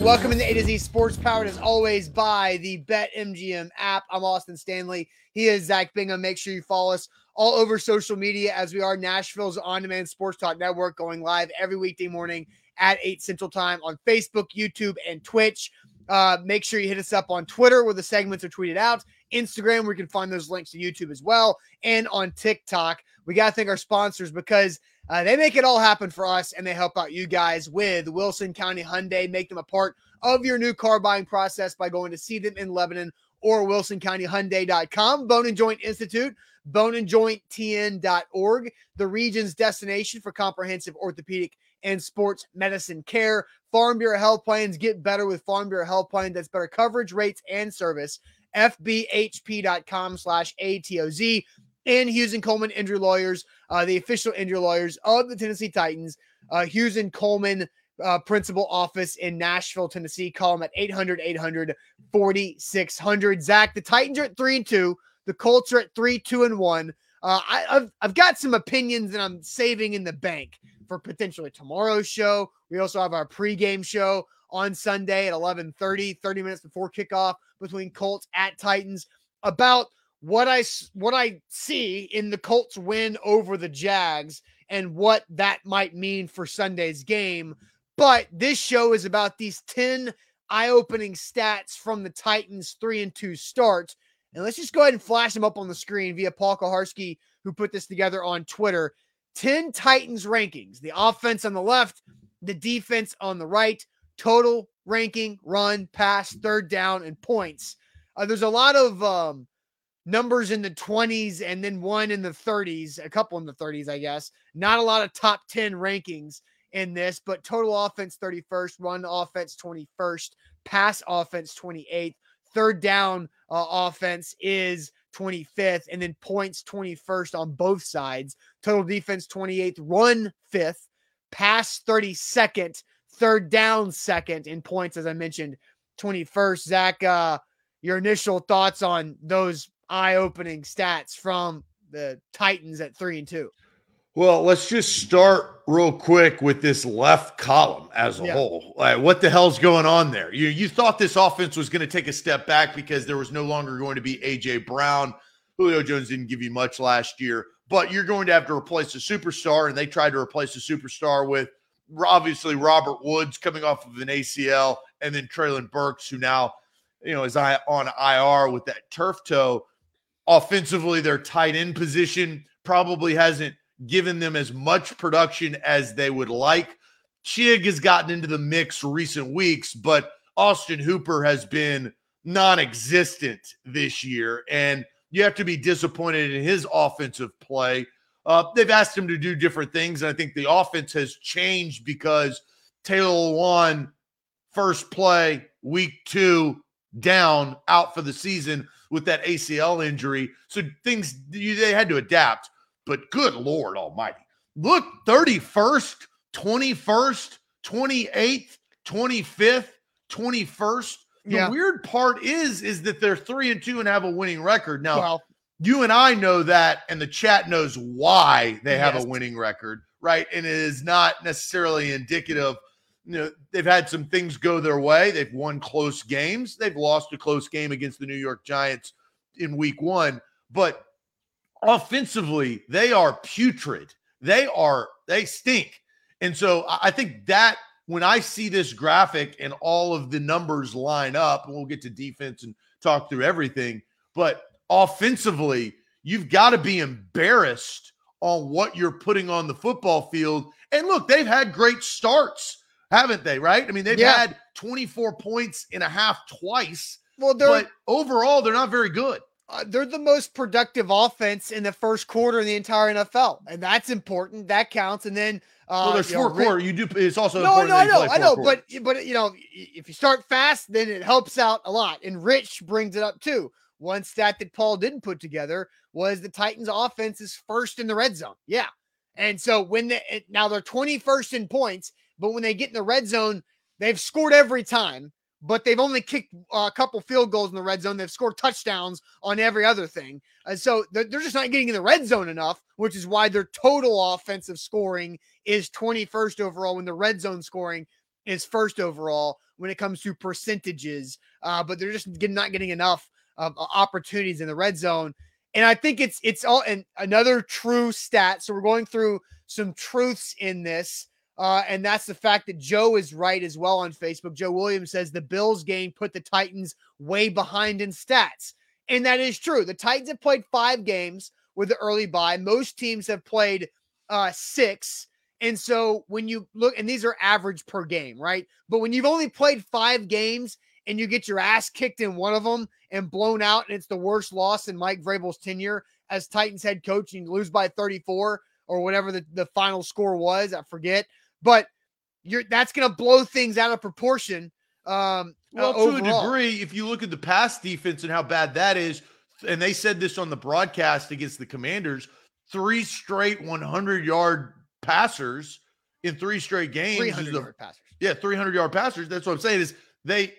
welcome in the A to Z Sports Powered as always by the Bet MGM app. I'm Austin Stanley. He is Zach Bingham. Make sure you follow us all over social media as we are Nashville's on demand sports talk network going live every weekday morning at 8 Central Time on Facebook, YouTube, and Twitch. Uh, make sure you hit us up on Twitter where the segments are tweeted out, Instagram where you can find those links to YouTube as well, and on TikTok. We got to thank our sponsors because uh, they make it all happen for us and they help out you guys with Wilson County Hyundai. Make them a part of your new car buying process by going to see them in Lebanon or wilsoncountyhyundai.com. Bone and Joint Institute, boneandjointtn.org, the region's destination for comprehensive orthopedic and sports medicine care. Farm Bureau Health Plans get better with Farm Bureau Health Plan. That's better coverage, rates, and service. FBHP.com slash ATOZ. And Hughes and Coleman Injury Lawyers, uh, the official injury lawyers of the Tennessee Titans. Uh, Hughes and Coleman uh, principal office in Nashville, Tennessee. Call them at 800 800 4600. Zach, the Titans are at 3 and 2. The Colts are at 3 2 and 1. Uh, I, have I've got some opinions that I'm saving in the bank for potentially tomorrow's show. We also have our pregame show on Sunday at 11:30, 30 minutes before kickoff between Colts at Titans about what I what I see in the Colts win over the Jags and what that might mean for Sunday's game. But this show is about these 10 eye-opening stats from the Titans 3 and 2 start. And let's just go ahead and flash them up on the screen via Paul Kuharsky, who put this together on Twitter. 10 Titans rankings the offense on the left, the defense on the right, total ranking, run, pass, third down, and points. Uh, there's a lot of um, numbers in the 20s and then one in the 30s, a couple in the 30s, I guess. Not a lot of top 10 rankings in this, but total offense 31st, run offense 21st, pass offense 28th, third down uh, offense is 25th, and then points 21st on both sides. Total defense 28th, run fifth, pass 32nd, third down second in points, as I mentioned, 21st. Zach, uh, your initial thoughts on those eye opening stats from the Titans at three and two? Well, let's just start real quick with this left column as a yeah. whole. Like, what the hell's going on there? You you thought this offense was going to take a step back because there was no longer going to be AJ Brown. Julio Jones didn't give you much last year, but you're going to have to replace a superstar, and they tried to replace a superstar with obviously Robert Woods coming off of an ACL, and then Treylon Burks, who now you know is on IR with that turf toe. Offensively, their tight end position probably hasn't given them as much production as they would like. Chig has gotten into the mix recent weeks, but Austin Hooper has been non existent this year. And you have to be disappointed in his offensive play. Uh, they've asked him to do different things. And I think the offense has changed because Taylor Lewan, first play, week two, down, out for the season with that ACL injury. So things they had to adapt. But good Lord Almighty. Look, 31st, 21st, 28th, 25th, 21st. The yeah. weird part is, is that they're three and two and have a winning record. Now, well, you and I know that, and the chat knows why they have yes. a winning record, right? And it is not necessarily indicative. You know, they've had some things go their way. They've won close games. They've lost a close game against the New York Giants in week one. But offensively, they are putrid. They are, they stink. And so I think that when I see this graphic and all of the numbers line up, and we'll get to defense and talk through everything, but offensively, you've got to be embarrassed on what you're putting on the football field. And look, they've had great starts, haven't they? Right? I mean, they've yeah. had 24 points in a half twice. Well, they're, but overall, they're not very good uh, they're the most productive offense in the first quarter in the entire NFL, and that's important. That counts. And then, uh, well, there's four quarter. You do. It's also no, no, I know, I know, but but you know, if you start fast, then it helps out a lot. And Rich brings it up too. One stat that Paul didn't put together was the Titans' offense is first in the red zone. Yeah, and so when they now they're 21st in points, but when they get in the red zone, they've scored every time but they've only kicked a couple field goals in the red zone. They've scored touchdowns on every other thing. And so they're, they're just not getting in the red zone enough, which is why their total offensive scoring is 21st overall when the red zone scoring is first overall when it comes to percentages, uh, but they're just not getting enough uh, opportunities in the red zone. And I think it's it's all and another true stat. So we're going through some truths in this. Uh, and that's the fact that Joe is right as well on Facebook. Joe Williams says the Bills game put the Titans way behind in stats. And that is true. The Titans have played five games with the early bye. Most teams have played uh, six. And so when you look, and these are average per game, right? But when you've only played five games and you get your ass kicked in one of them and blown out, and it's the worst loss in Mike Vrabel's tenure as Titans head coach, and you lose by 34 or whatever the, the final score was, I forget. But you're that's going to blow things out of proportion. Um, well, uh, to a degree, if you look at the pass defense and how bad that is, and they said this on the broadcast against the Commanders, three straight 100 yard passers in three straight games. 300 yard passers. Yeah, 300 yard passers. That's what I'm saying is they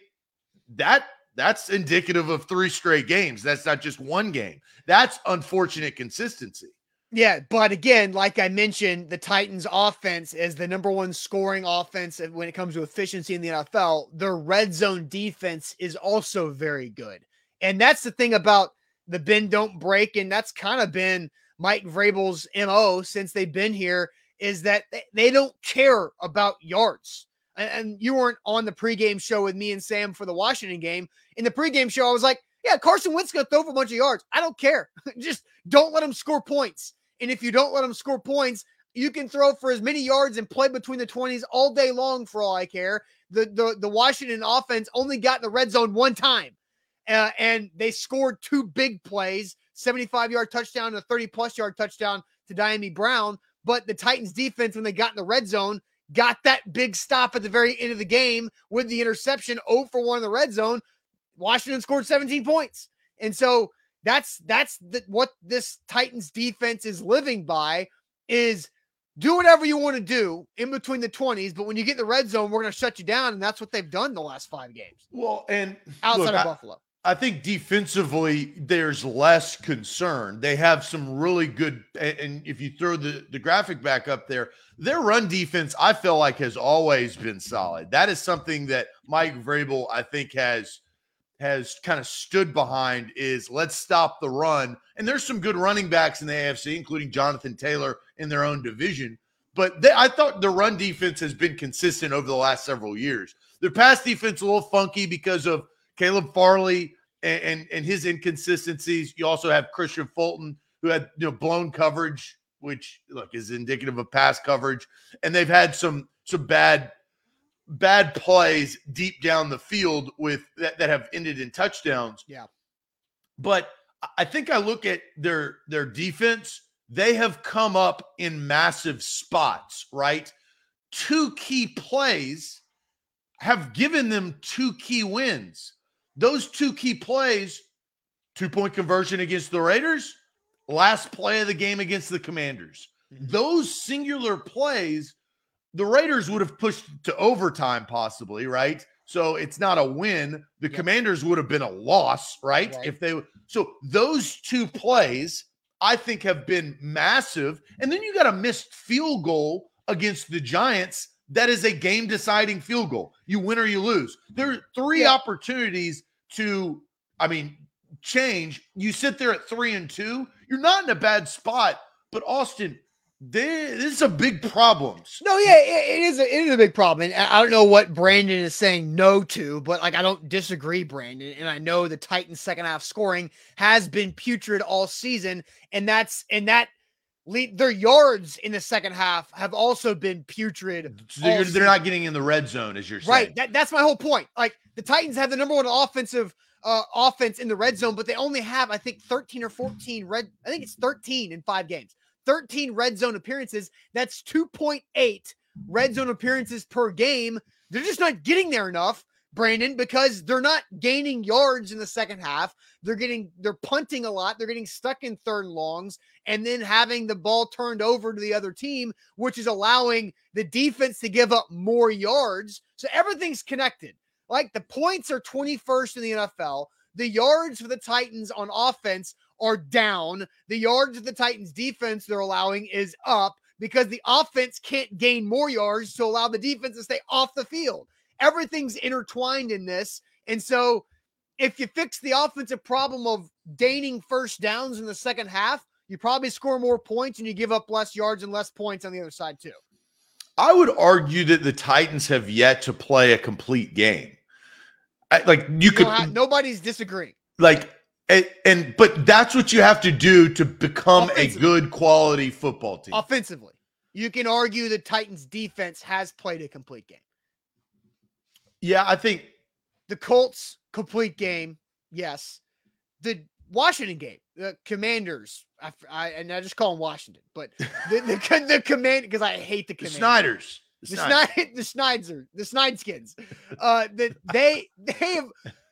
that that's indicative of three straight games. That's not just one game. That's unfortunate consistency. Yeah, but again, like I mentioned, the Titans offense is the number one scoring offense when it comes to efficiency in the NFL. Their red zone defense is also very good. And that's the thing about the bend don't break. And that's kind of been Mike Vrabel's MO since they've been here is that they don't care about yards. And you weren't on the pregame show with me and Sam for the Washington game. In the pregame show, I was like, yeah, Carson Wentz to throw for a bunch of yards. I don't care. Just don't let him score points. And if you don't let them score points, you can throw for as many yards and play between the 20s all day long for all I care. The the, the Washington offense only got in the red zone one time. Uh, and they scored two big plays 75 yard touchdown and a 30 plus yard touchdown to Dyami Brown. But the Titans defense, when they got in the red zone, got that big stop at the very end of the game with the interception 0 for 1 in the red zone. Washington scored 17 points. And so that's that's the, what this Titans defense is living by is do whatever you want to do in between the 20s, but when you get in the red zone, we're going to shut you down. And that's what they've done the last five games. Well, and outside look, of I, Buffalo. I think defensively, there's less concern. They have some really good, and if you throw the, the graphic back up there, their run defense, I feel like, has always been solid. That is something that Mike Vrabel, I think, has – has kind of stood behind is let's stop the run. And there's some good running backs in the AFC, including Jonathan Taylor in their own division. But they, I thought the run defense has been consistent over the last several years. Their pass defense a little funky because of Caleb Farley and, and, and his inconsistencies. You also have Kristian Fulton, who had you know blown coverage, which look is indicative of pass coverage, and they've had some some bad bad plays deep down the field with that, that have ended in touchdowns. Yeah. But I think I look at their their defense, they have come up in massive spots, right? Two key plays have given them two key wins. Those two key plays, two point conversion against the Raiders, last play of the game against the Commanders. Mm-hmm. Those singular plays the Raiders would have pushed to overtime, possibly, right? So it's not a win. The yep. Commanders would have been a loss, right? right? If they so those two plays, I think, have been massive. And then you got a missed field goal against the Giants. That is a game deciding field goal. You win or you lose. There are three yeah. opportunities to, I mean, change. You sit there at three and two, you're not in a bad spot. But Austin, this is a big problem. No, yeah, it, it is. A, it is a big problem. And I don't know what Brandon is saying no to, but like I don't disagree, Brandon. And I know the Titans' second half scoring has been putrid all season, and that's and that lead their yards in the second half have also been putrid. So they're, they're, not getting in the red zone, as you're saying. Right. That, that's my whole point. Like the Titans have the number one offensive uh, offense in the red zone, but they only have I think 13 or 14 red. I think it's 13 in five games. 13 red zone appearances. That's 2.8 red zone appearances per game. They're just not getting there enough, Brandon, because they're not gaining yards in the second half. They're getting, they're punting a lot. They're getting stuck in third and longs and then having the ball turned over to the other team, which is allowing the defense to give up more yards. So everything's connected. Like the points are 21st in the NFL. The yards for the Titans on offense are down. The yards of the Titans defense they're allowing is up because the offense can't gain more yards to allow the defense to stay off the field. Everything's intertwined in this. And so if you fix the offensive problem of gaining first downs in the second half, you probably score more points and you give up less yards and less points on the other side too. I would argue that the Titans have yet to play a complete game. I, like you, you could, have, nobody's disagreeing. Like, and, and, but that's what you have to do to become a good quality football team. Offensively, you can argue the Titans' defense has played a complete game. Yeah, I think the Colts complete game. Yes, the Washington game, the Commanders. I, I and I just call them Washington, but the the, the command because I hate the, the Snyders. The, the Snyders, the Snyders, the Snideskins. Uh, that they they have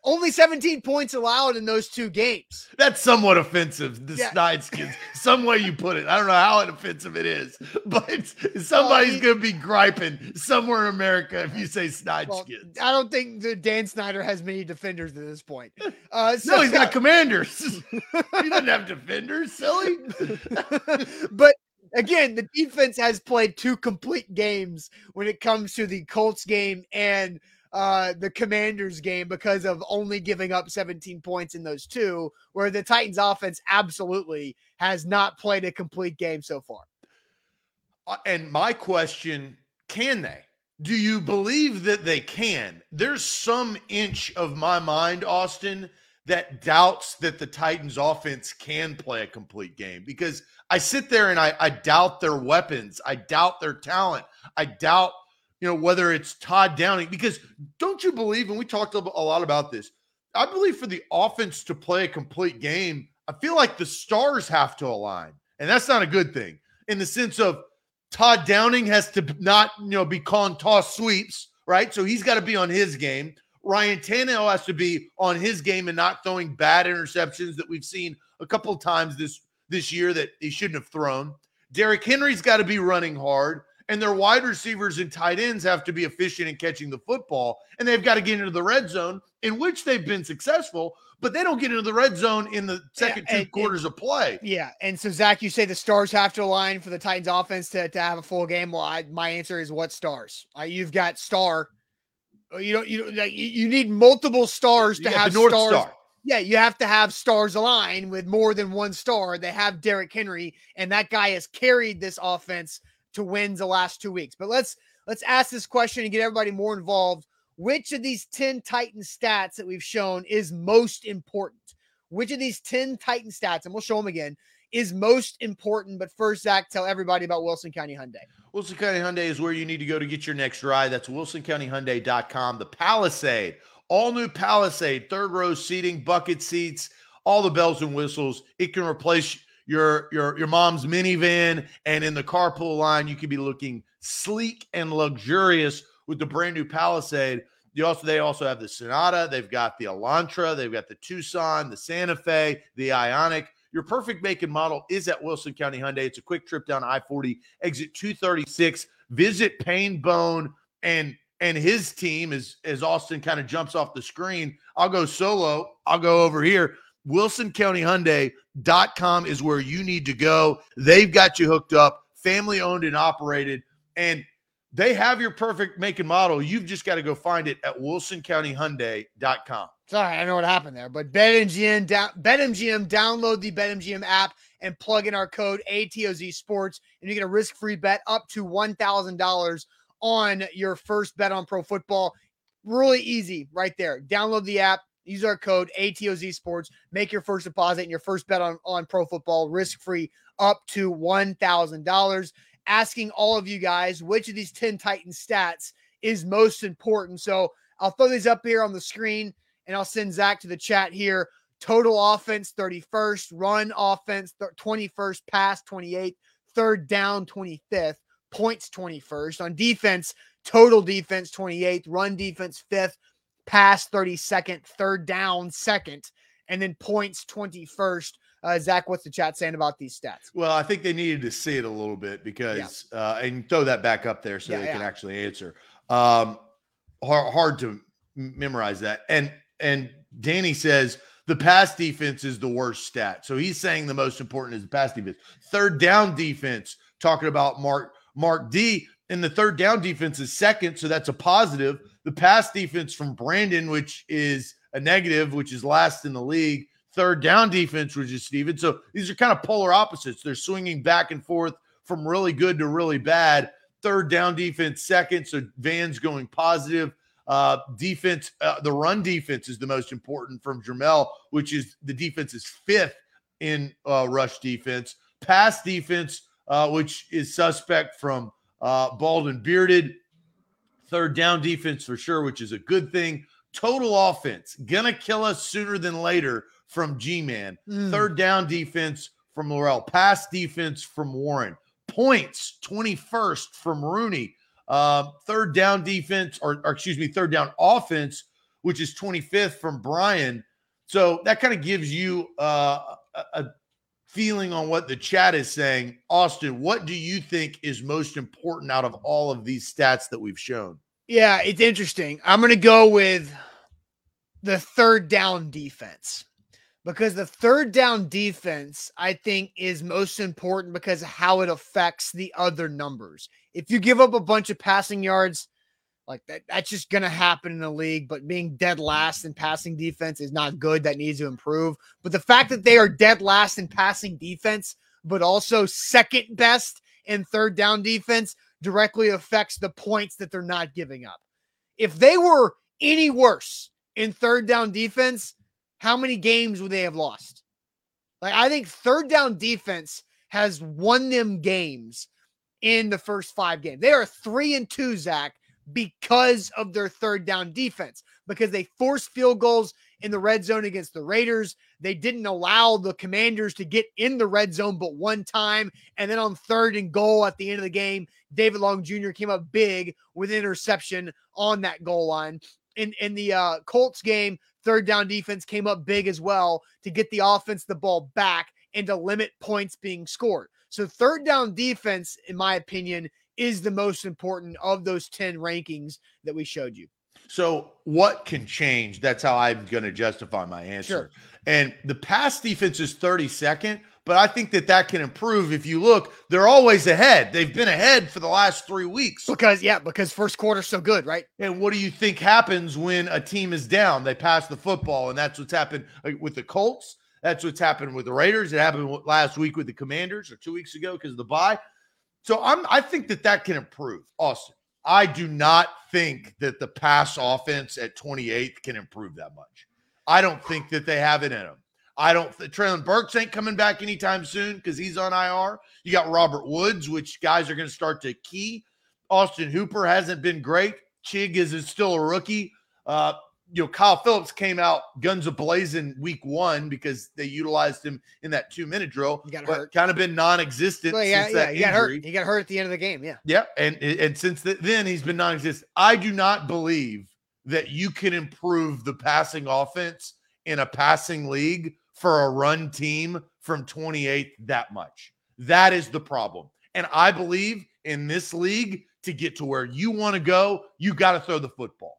only 17 points allowed in those two games. That's somewhat offensive. The yeah. Snideskins, some way you put it. I don't know how offensive it is, but somebody's uh, going to be griping somewhere in America if you say Snideskins. Well, I don't think the Dan Snyder has many defenders at this point. Uh, so, no, he's got commanders. he doesn't have defenders, silly. but again, the defense has played two complete games when it comes to the Colts game and – uh, the Commanders game because of only giving up 17 points in those two, where the Titans offense absolutely has not played a complete game so far. Uh, and my question can they? Do you believe that they can? There's some inch of my mind, Austin, that doubts that the Titans offense can play a complete game because I sit there and I, I doubt their weapons. I doubt their talent. I doubt you know, whether it's Todd Downing, because don't you believe, and we talked a lot about this, I believe for the offense to play a complete game, I feel like the stars have to align. And that's not a good thing in the sense of Todd Downing has to not, you know, be calling toss sweeps, right? So he's got to be on his game. Ryan Tannehill has to be on his game and not throwing bad interceptions that we've seen a couple of times this this year that he shouldn't have thrown. Derrick Henry's got to be running hard and their wide receivers and tight ends have to be efficient in catching the football, and they've got to get into the red zone, in which they've been successful, but they don't get into the red zone in the second yeah, two quarters and, of play. Yeah, and so Zach, you say the stars have to align for the Titans offense to, to have a full game. Well, I, my answer is what stars? Uh, you've got star. Uh, you don't. You like. You need multiple stars to have stars. Star. Yeah, you have to have stars align with more than one star. They have Derrick Henry, and that guy has carried this offense to wins the last two weeks. But let's let's ask this question and get everybody more involved. Which of these 10 Titan stats that we've shown is most important? Which of these 10 Titan stats, and we'll show them again, is most important? But first, Zach, tell everybody about Wilson County Hyundai. Wilson County Hyundai is where you need to go to get your next ride. That's wilsoncountyhyundai.com. The Palisade, all new Palisade, third row seating, bucket seats, all the bells and whistles. It can replace your your your mom's minivan and in the carpool line you could be looking sleek and luxurious with the brand new Palisade. You also they also have the Sonata, they've got the Elantra, they've got the Tucson, the Santa Fe, the Ioniq. Your perfect make and model is at Wilson County Hyundai. It's a quick trip down I-40, exit 236. Visit Payne Bone and and his team as as Austin kind of jumps off the screen. I'll go solo. I'll go over here. WilsonCountyHyundai.com is where you need to go. They've got you hooked up, family owned and operated, and they have your perfect make and model. You've just got to go find it at WilsonCountyHyundai.com. Sorry, I know what happened there, but BetMGM, down, BetMGM, download the BetMGM app and plug in our code ATOZ Sports, and you get a risk-free bet up to one thousand dollars on your first bet on pro football. Really easy, right there. Download the app, Use our code ATOZ Sports. Make your first deposit and your first bet on, on pro football risk free up to $1,000. Asking all of you guys which of these 10 Titan stats is most important. So I'll throw these up here on the screen and I'll send Zach to the chat here. Total offense 31st, run offense 21st, pass 28th, third down 25th, points 21st. On defense, total defense 28th, run defense 5th, pass 32nd, third down second, and then points 21st. Uh, Zach, what's the chat saying about these stats? Well, I think they needed to see it a little bit because, yeah. uh, and throw that back up there so yeah, they yeah. can actually answer. Um, hard, hard to memorize that. And and Danny says the pass defense is the worst stat. So he's saying the most important is the pass defense. Third down defense talking about Mark Mark D. And the third down defense is second, so that's a positive. The pass defense from Brandon, which is a negative, which is last in the league. Third down defense, which is Steven. So these are kind of polar opposites. They're swinging back and forth from really good to really bad. Third down defense, second. So Van's going positive. Uh, defense, uh, the run defense is the most important from Jermel, which is the defense is fifth in uh, rush defense. Pass defense, uh, which is suspect from uh, Bald and Bearded. Third down defense for sure, which is a good thing. Total offense, gonna kill us sooner than later from G Man. Mm. Third down defense from Laurel. Pass defense from Warren. Points, 21st from Rooney. Uh, third down defense, or, or excuse me, third down offense, which is 25th from Brian. So that kind of gives you uh, a, a feeling on what the chat is saying. Austin, what do you think is most important out of all of these stats that we've shown? Yeah, it's interesting. I'm going to go with the third down defense because the third down defense, I think, is most important because of how it affects the other numbers. If you give up a bunch of passing yards, like that, that's just going to happen in the league. But being dead last in passing defense is not good. That needs to improve. But the fact that they are dead last in passing defense, but also second best in third down defense directly affects the points that they're not giving up. If they were any worse in third down defense, how many games would they have lost? Like, I think third down defense has won them games in the first five games. They are three and two, Zach, because of their third down defense, because they forced field goals in the red zone against the Raiders. They didn't allow the commanders to get in the red zone but one time. And then on third and goal at the end of the game, David Long Jr. came up big with interception on that goal line. In, in the uh, Colts game, third down defense came up big as well to get the offense the ball back and to limit points being scored. So, third down defense, in my opinion, is the most important of those 10 rankings that we showed you. So, what can change? That's how I'm going to justify my answer. Sure. And the pass defense is 32nd, but I think that that can improve. If you look, they're always ahead. They've been ahead for the last three weeks. Because, yeah, because first quarter's so good, right? And what do you think happens when a team is down? They pass the football, and that's what's happened with the Colts. That's what's happened with the Raiders. It happened last week with the Commanders or two weeks ago because of the bye. So I'm, I think that that can improve. Austin, I do not think that the pass offense at 28th can improve that much. I don't think that they have it in them. I don't. Treylon Burks ain't coming back anytime soon because he's on IR. You got Robert Woods, which guys are going to start to key. Austin Hooper hasn't been great. Chig is still a rookie. Uh, you know, Kyle Phillips came out guns a blazing week one because they utilized him in that two minute drill. He got hurt. Kind of been non existent. Well, yeah, yeah, he got hurt. He got hurt at the end of the game. Yeah. Yeah. And, and since then, he's been non existent. I do not believe that you can improve the passing offense in a passing league for a run team from 28 that much. That is the problem. And I believe in this league to get to where you want to go, you got to throw the football.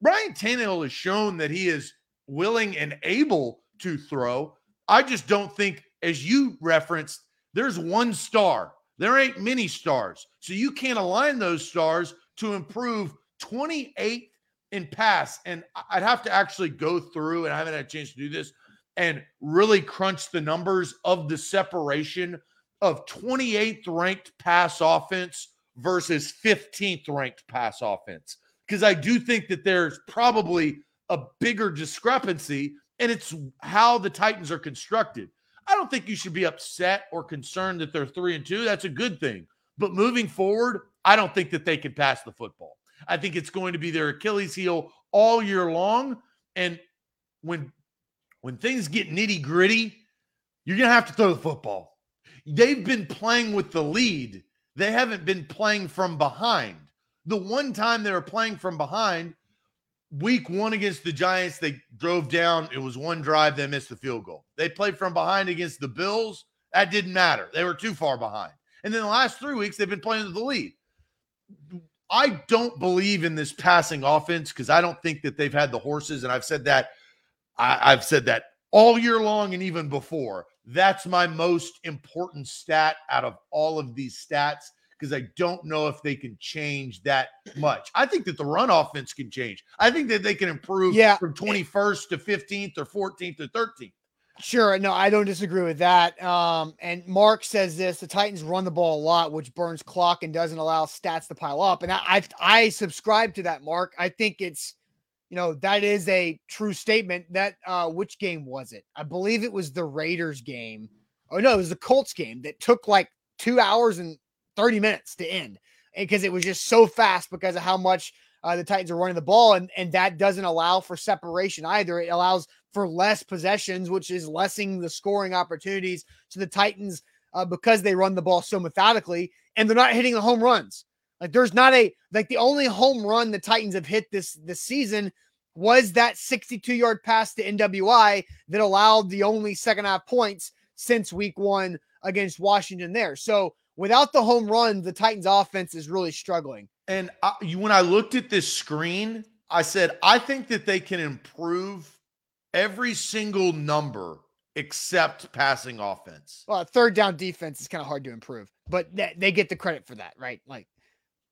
Brian Tannehill has shown that he is willing and able to throw. I just don't think, as you referenced, there's one star. There ain't many stars. So you can't align those stars to improve 28 in pass. And I'd have to actually go through, and I haven't had a chance to do this, and really crunch the numbers of the separation of 28th ranked pass offense versus 15th ranked pass offense because I do think that there's probably a bigger discrepancy, and it's how the Titans are constructed. I don't think you should be upset or concerned that they're three and two. That's a good thing. But moving forward, I don't think that they can pass the football. I think it's going to be their Achilles heel all year long. And when when things get nitty gritty, you're gonna have to throw the football. They've been playing with the lead. They haven't been playing from behind. The one time they were playing from behind, week one against the Giants, they drove down. It was one drive, they missed the field goal. They played from behind against the Bills. That didn't matter. They were too far behind. And then the last three weeks, they've been playing with the lead. I don't believe in this passing offense because I don't think that they've had the horses. And I've said that, I, I've said that all year long and even before. That's my most important stat out of all of these stats because I don't know if they can change that much. I think that the run offense can change. I think that they can improve yeah. from 21st to 15th or 14th or 13th. Sure. No, I don't disagree with that. Um, and Mark says this the Titans run the ball a lot, which burns clock and doesn't allow stats to pile up. And I, I, I subscribe to that, Mark. I think it's, you know, that is a true statement. That, uh, which game was it? I believe it was the Raiders game. Oh, no, it was the Colts game that took like two hours and 30 minutes to end because it was just so fast because of how much uh, the Titans are running the ball, and and that doesn't allow for separation either. It allows for less possessions, which is lessening the scoring opportunities to the Titans uh, because they run the ball so methodically, and they're not hitting the home runs. Like there's not a like the only home run the Titans have hit this this season was that 62 yard pass to NWI that allowed the only second half points since week one against Washington there. So without the home run, the Titans offense is really struggling. And I, when I looked at this screen, I said, I think that they can improve every single number except passing offense. Well, third down defense is kind of hard to improve, but th- they get the credit for that, right? Like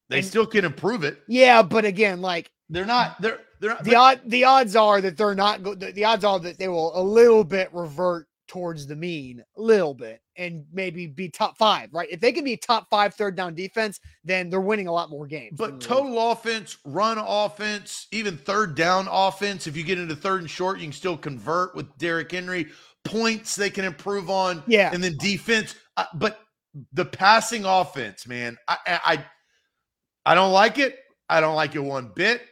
they and, still can improve it. Yeah, but again, like they're not. They're they're not, the odd. The odds are that they're not. Go, the, the odds are that they will a little bit revert towards the mean a little bit and maybe be top five, right? If they can be top five third down defense, then they're winning a lot more games. But total offense, run offense, even third down offense, if you get into third and short, you can still convert with Derrick Henry. Points they can improve on. Yeah. And then defense. Uh, but the passing offense, man, I, I I don't like it. I don't like it one bit.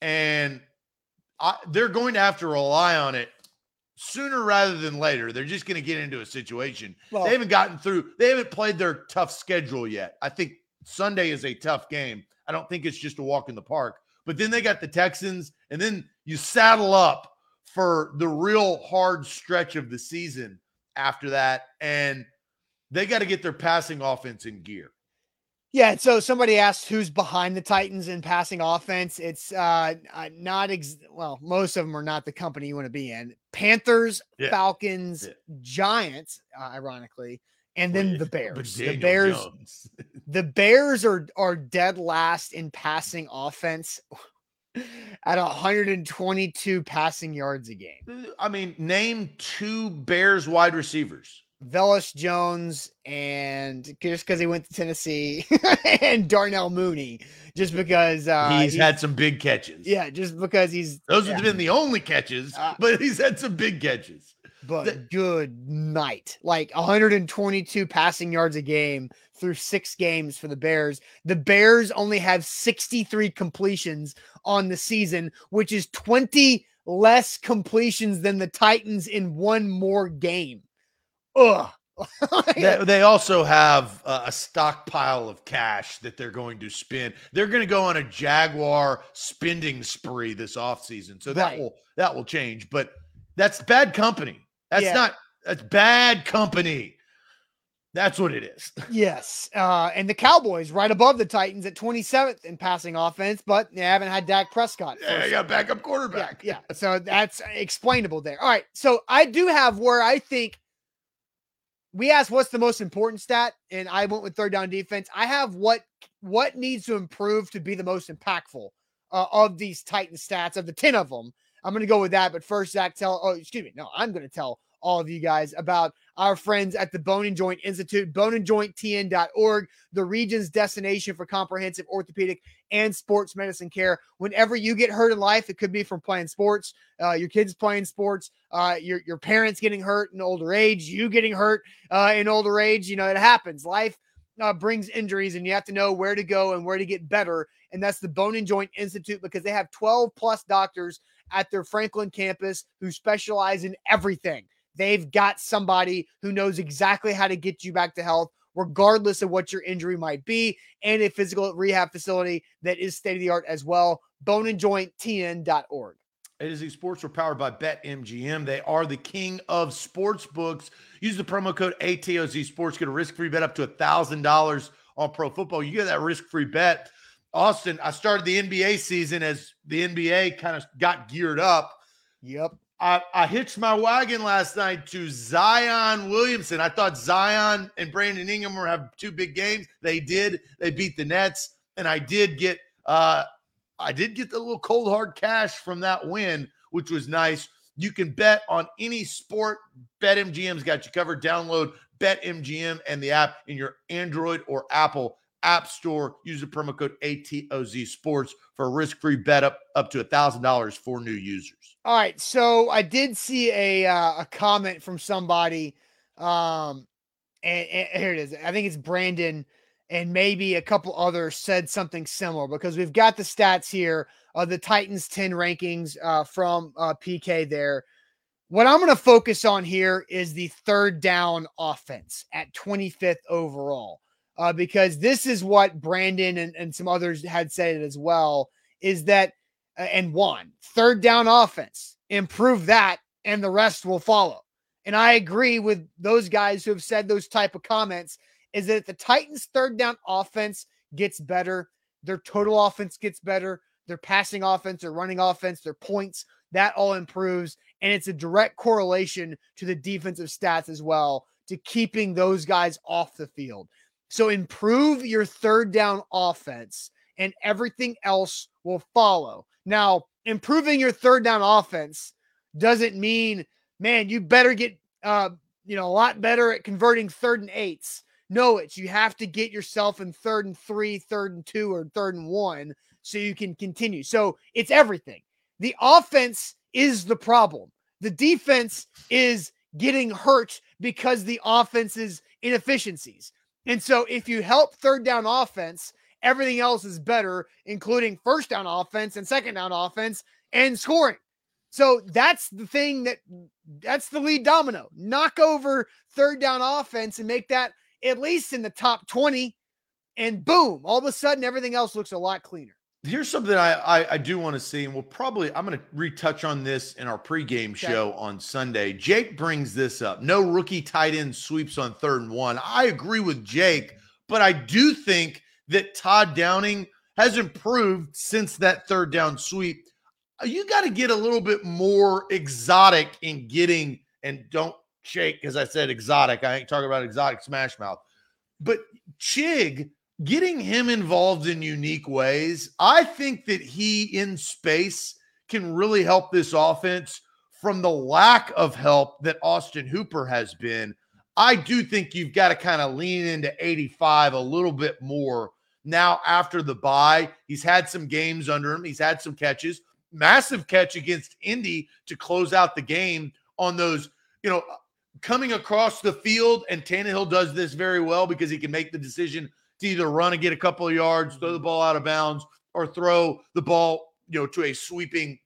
And I, they're going to have to rely on it sooner rather than later, they're just going to get into a situation. Well, they haven't gotten through, they haven't played their tough schedule yet. I think Sunday is a tough game. I don't think it's just a walk in the park. But then they got the Texans, and then you saddle up for the real hard stretch of the season after that. And they got to get their passing offense in gear. Yeah, so somebody asked who's behind the Titans in passing offense. It's uh, uh not ex- well, most of them are not the company you want to be in. Panthers, yeah. Falcons, yeah. Giants, uh, ironically, and then the Bears. The Bears The Bears are are dead last in passing offense at 122 passing yards a game. I mean, name two Bears wide receivers. Velus Jones and just because he went to Tennessee and Darnell Mooney, just because uh, he's, he's, had some big catches. Yeah, just because he's those yeah. have been the only catches, uh, but he's had some big catches. But the, good night, like 122 passing yards a game through six games for the Bears. The Bears only have 63 completions on the season, which is 20 less completions than the Titans in one more game ugh. they, they, also have uh, a stockpile of cash that they're going to spend. They're going to go on a Jaguar spending spree this offseason. So that right. will that will change. But that's bad company. That's yeah. not that's bad company. That's what it is. Yes. Uh, and the Cowboys right above the Titans at 27th in passing offense, but they haven't had Dak Prescott. Yeah, they got backup quarterback. Yeah, yeah. So that's explainable there. All right. So I do have where I think we asked what's the most important stat, and I went with third down defense. I have what what needs to improve to be the most impactful uh, of these Titan stats of the ten of them. I'm going to go with that, but first, Zach, tell. Oh, excuse me. No, I'm going to tell all of you guys about our friends at the Bone and Joint Institute, boneandjointtn.org, the region's destination for comprehensive orthopedic and sports medicine care. Whenever you get hurt in life, it could be from playing sports, uh, your kids playing sports, uh, your, your parents getting hurt in older age, you getting hurt uh, in older age. You know, it happens. Life uh, brings injuries, and you have to know where to go and where to get better. And that's the Bone and Joint Institute because they have 12 plus doctors at their Franklin campus who specialize in everything they've got somebody who knows exactly how to get you back to health, regardless of what your injury might be, and a physical rehab facility that is state of the art as well. Boneandjointtn.org. It is a sports are powered by BetMGM. They are the king of sports books. Use the promo code ATOZ Sports. Get a risk free bet up to $1,000 on pro football. You get that risk free bet. Austin, I started the NBA season as the NBA kind of got geared up. Yep. I, I hitched my wagon last night to Zion Williamson. I thought Zion and Brandon Ingram were have two big games. They did. They beat the Nets, and I did get uh I did get the little cold hard cash from that win, which was nice. You can bet on any sport. BetMGM's got you covered. Download BetMGM and the app in your Android or Apple App Store. Use the promo code ATOZ Sports for a risk free bet up, up to $1,000 for new users. All right. So I did see a, uh, a comment from somebody. Um, and, and here it is. I think it's Brandon and maybe a couple others said something similar because we've got the stats here of the Titans 10 rankings uh, from uh, PK there. What I'm going to focus on here is the third down offense at 25th overall uh, because this is what Brandon and, and some others had said as well is that, uh, and one, third down offense, improve that, and the rest will follow. And I agree with those guys who have said those type of comments is that the Titans' third down offense gets better, their total offense gets better, their passing offense, their running offense, their points, that all improves. And it's a direct correlation to the defensive stats as well to keeping those guys off the field. So improve your third down offense and everything else will follow. Now, improving your third down offense doesn't mean, man, you better get uh, you know, a lot better at converting third and eights. No, it's you have to get yourself in third and three, third and two, or third and one so you can continue. So it's everything. The offense is the problem. The defense is getting hurt because the offense's inefficiencies. And so if you help third down offense, everything else is better, including first down offense and second down offense and scoring. So that's the thing that that's the lead domino. Knock over third down offense and make that at least in the top 20. And boom, all of a sudden everything else looks a lot cleaner. Here's something I, I, I do want to see, and we'll probably I'm going to retouch on this in our pregame okay. show on Sunday. Jake brings this up: no rookie tight end sweeps on third and one. I agree with Jake, but I do think that Todd Downing has improved since that third down sweep. Uh, you got to get a little bit more exotic in getting, and don't shake as I said exotic. I ain't talking about exotic smash mouth, but Chig getting him involved in unique ways, I think that he in space can really help this offense from the lack of help that Austin Hooper has been. I do think you've got to kind of lean into 85 a little bit more now after the bye. He's had some games under him, he's had some catches. Massive catch against Indy to close out the game on those, you know, coming across the field. And Tannehill does this very well because he can make the decision to either run and get a couple of yards, throw the ball out of bounds, or throw the ball, you know, to a sweeping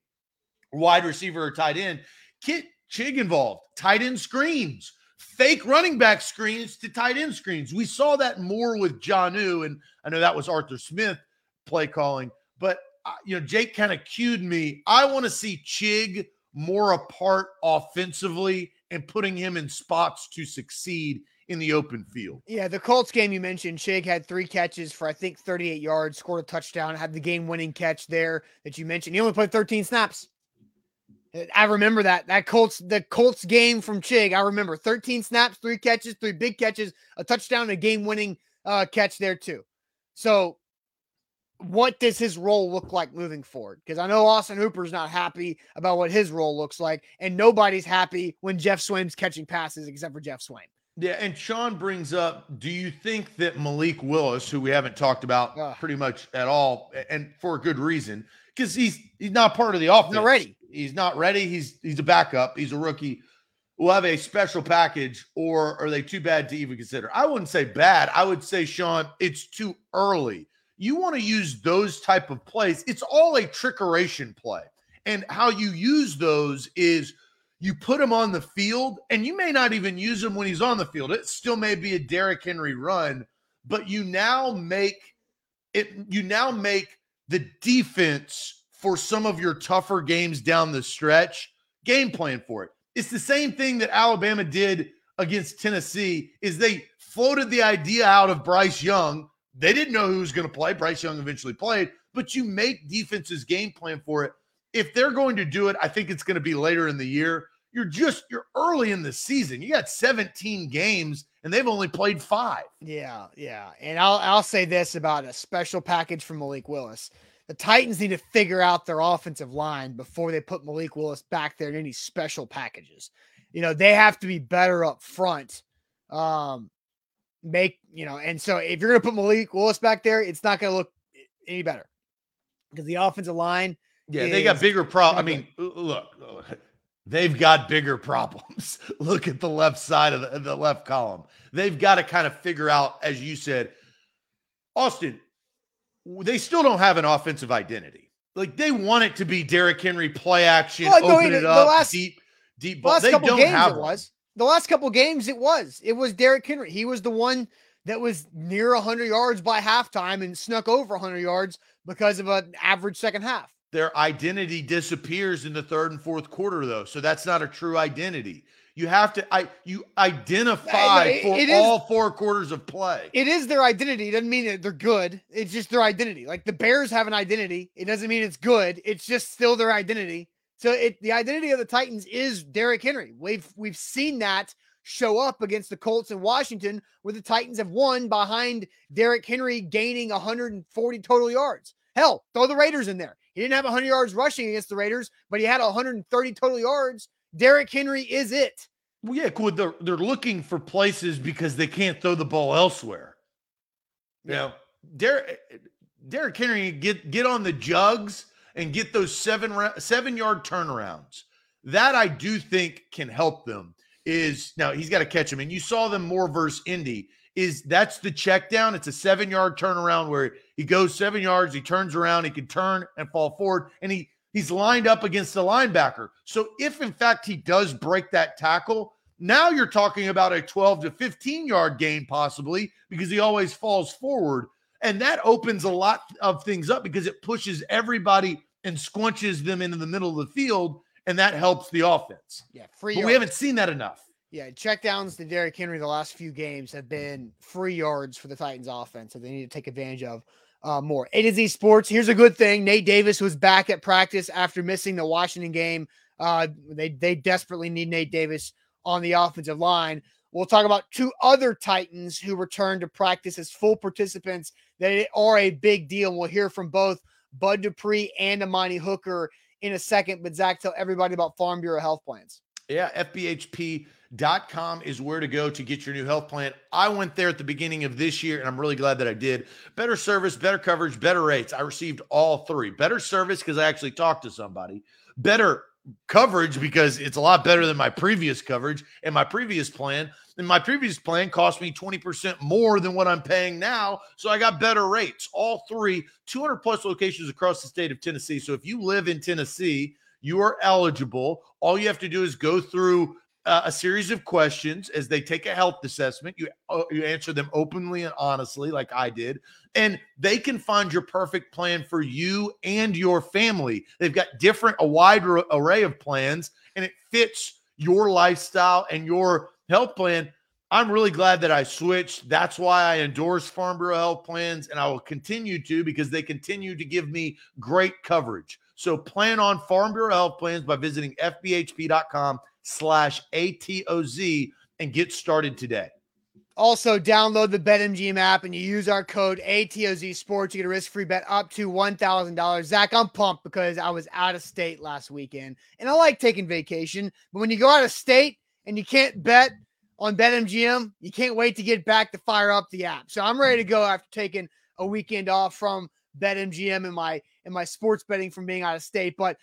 wide receiver or tight end. Get Chig involved, tight end screens, fake running back screens to tight end screens. We saw that more with Jonnu, and I know that was Arthur Smith play calling, but uh, you know, Jake kind of cued me. I want to see Chig more apart offensively and putting him in spots to succeed in the open field. Yeah, the Colts game you mentioned, Chig had three catches for I think 38 yards, scored a touchdown, had the game winning catch there that you mentioned. He only played 13 snaps. I remember that. That Colts, the Colts game from Chig. I remember 13 snaps, three catches, three big catches, a touchdown, a game winning uh, catch there too. So, what does his role look like moving forward? Because I know Austin Hooper's not happy about what his role looks like, and nobody's happy when Geoff Swaim's catching passes except for Geoff Swaim. Yeah, and Sean brings up, do you think that Malik Willis, who we haven't talked about uh, pretty much at all, and for a good reason, because he's he's not part of the offense. Not ready. He's not ready. He's he's a backup. He's a rookie. Will have a special package, or are they too bad to even consider? I wouldn't say bad. I would say, Sean, it's too early. You want to use those type of plays. It's all a trickeration play, and how you use those is – you put him on the field, and you may not even use him when he's on the field. It still may be a Derrick Henry run, but you now make it, you now make the defense for some of your tougher games down the stretch game plan for it. It's the same thing that Alabama did against Tennessee is they floated the idea out of Bryce Young. They didn't know who was going to play. Bryce Young eventually played, but you make defenses game plan for it. If they're going to do it, I think it's going to be later in the year. You're just you're early in the season. You got 17 games and they've only played five. Yeah, yeah. And I'll I'll say this about a special package for Malik Willis. The Titans need to figure out their offensive line before they put Malik Willis back there in any special packages. You know, they have to be better up front. Um, make you know, and so if you're gonna put Malik Willis back there, it's not gonna look any better because the offensive line. Yeah, they got bigger problems. I mean, look, they've got bigger problems. look at the left side of the, the left column. They've got to kind of figure out, as you said, Austin. They still don't have an offensive identity. Like they want it to be Derrick Henry play action, oh, open it up, last, deep, deep ball. They don't have it was the last couple games. It was it was Derrick Henry. He was the one that was near 100 yards by halftime and snuck over 100 yards because of an average second half. Their identity disappears in the third and fourth quarter, though. So that's not a true identity. You have to I you identify it, for it all four quarters of play. It is their identity. It doesn't mean that they're good. It's just their identity. Like the Bears have an identity. It doesn't mean it's good. It's just still their identity. So it the identity of the Titans is Derrick Henry. We've we've seen that show up against the Colts in Washington, where the Titans have won behind Derrick Henry gaining 140 total yards. Hell, throw the Raiders in there. He didn't have 100 yards rushing against the Raiders, but he had 130 total yards. Derrick Henry is it. Well, yeah, cool. They're, they're looking for places because they can't throw the ball elsewhere. Yeah. Know, Derrick, Derrick Henry get get on the jugs and get those seven seven yard turnarounds. That I do think can help them is now he's got to catch him. And you saw them more versus Indy. Is that's the check down? It's a seven yard turnaround where he goes seven yards, he turns around, he can turn and fall forward, and he he's lined up against the linebacker. So if in fact he does break that tackle, now you're talking about a 12 to 15 yard gain possibly because he always falls forward. And that opens a lot of things up because it pushes everybody and squunches them into the middle of the field and that helps the offense. Yeah, free. But yards. we haven't seen that enough. Yeah, checkdowns to Derrick Henry the last few games have been free yards for the Titans offense that they need to take advantage of uh, more. A to Z Sports. Here's a good thing: Nate Davis was back at practice after missing the Washington game. Uh, they they desperately need Nate Davis on the offensive line. We'll talk about two other Titans who returned to practice as full participants that are a big deal. We'll hear from both Bud Dupree and Amani Hooker in a second. But Zach, tell everybody about Farm Bureau health plans. Yeah, FBHP.com is where to go to get your new health plan. I went there at the beginning of this year, and I'm really glad that I did. Better service, better coverage, better rates. I received all three. Better service because I actually talked to somebody. Better coverage because it's a lot better than my previous coverage and my previous plan. And my previous plan cost me 20% more than what I'm paying now. So I got better rates. All three, 200 plus locations across the state of Tennessee. So if you live in Tennessee, you are eligible. All you have to do is go through uh, a series of questions as they take a health assessment. You uh, you answer them openly and honestly, like I did, and they can find your perfect plan for you and your family. They've got different, a wide array of plans, and it fits your lifestyle and your health plan. I'm really glad that I switched. That's why I endorse Farm Bureau health plans, and I will continue to because they continue to give me great coverage. So plan on Farm Bureau health plans by visiting fbhp.com slash ATOZ and get started today. Also, download the BetMGM app and you use our code ATOZ Sports. You get a risk free bet up to $1,000. Zach, I'm pumped because I was out of state last weekend and I like taking vacation. But when you go out of state and you can't bet on BetMGM, you can't wait to get back to fire up the app. So I'm ready to go after taking a weekend off from BetMGM and my and my sports betting from being out of state. But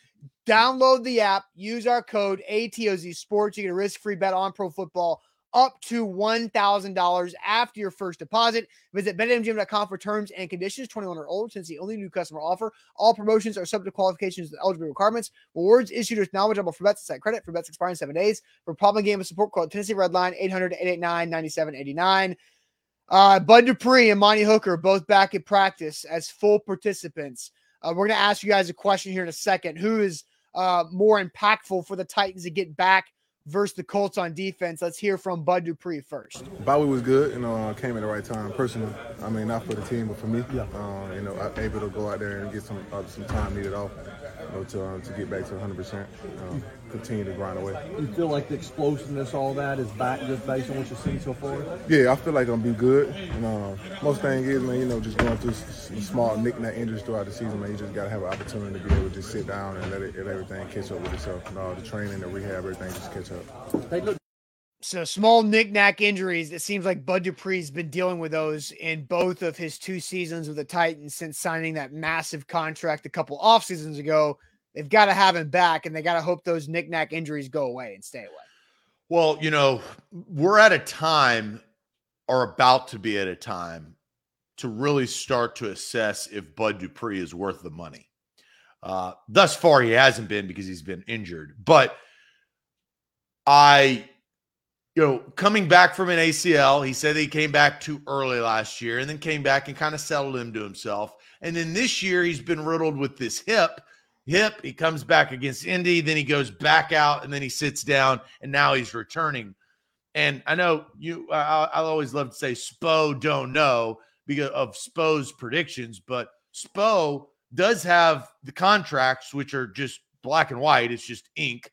download the app, use our code ATOZ Sports. You get a risk-free bet on pro football up to $1,000 after your first deposit. Visit betmgm.com for terms and conditions. 21 or older, since the only new customer offer. All promotions are subject to qualifications and eligibility requirements. Rewards issued as knowledgeable for bets and credit for bets expiring seven days. For problem game of support, call Tennessee Red Line 800 889 9789. Uh, Bud Dupree and Amani Hooker both back in practice as full participants. Uh, we're going to ask you guys a question here in a second. Who is uh, more impactful for the Titans to get back versus the Colts on defense? Let's hear from Bud Dupree first. Bye was good. You know, came at the right time. Personally, I mean, not for the team, but for me. Yeah. Um, you know, able to go out there and get some uh, some time needed off, you know, to um, to get back to 100 percent. Um, continue to grind away. You feel like the explosiveness, all that, is back just based on what you've seen so far? Yeah, I feel like I'm be good. And, uh, most thing is, man, you know, just going through some small knick-knack injuries throughout the season, man, you just got to have an opportunity to be able to just sit down and let, it, let everything catch up with itself. And, all the training, the rehab, everything just catch up. They look so small knick-knack injuries. It seems like Bud Dupree's been dealing with those in both of his two seasons with the Titans since signing that massive contract a couple off seasons ago. They've got to have him back, and they got to hope those knick-knack injuries go away and stay away. Well, you know, we're at a time, or about to be at a time, to really start to assess if Bud Dupree is worth the money. Uh, thus far, he hasn't been because he's been injured, but I you know, coming back from an ACL, he said he came back too early last year and then came back and kind of settled into himself. And then this year, he's been riddled with this hip. Hip, he comes back against Indy, then he goes back out and then he sits down and now he's returning. And I know you, I, I always love to say Spo don't know because of Spo's predictions, but Spo does have the contracts, which are just black and white. It's just ink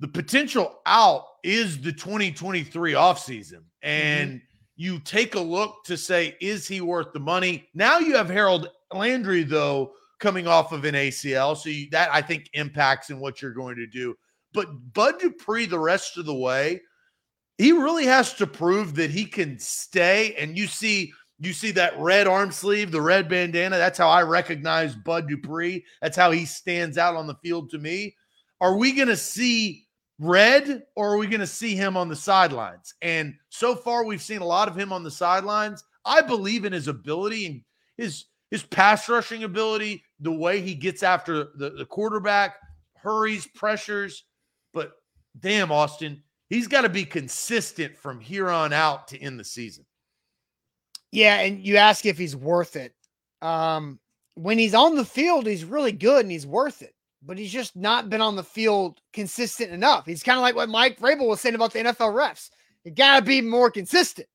the potential out is the 2023 offseason. Mm-hmm. And mm-hmm. you take a look to say, is he worth the money? Now you have Harold Landry, though, coming off of an ACL. So you, that I think impacts in what you're going to do. But Bud Dupree, the rest of the way, he really has to prove that he can stay. And you see, you see that red arm sleeve, the red bandana. That's how I recognize Bud Dupree. That's how he stands out on the field to me. Are we going to see red or are we going to see him on the sidelines? And so far, we've seen a lot of him on the sidelines. I believe in his ability and his his pass rushing ability, the way he gets after the, the quarterback, hurries, pressures. But damn, Austin, he's got to be consistent from here on out to end the season. Yeah, and you ask if he's worth it. Um, when he's on the field, he's really good and he's worth it but he's just not been on the field consistent enough. He's kind of like what Mike Vrabel was saying about the NFL refs. You got to be more consistent.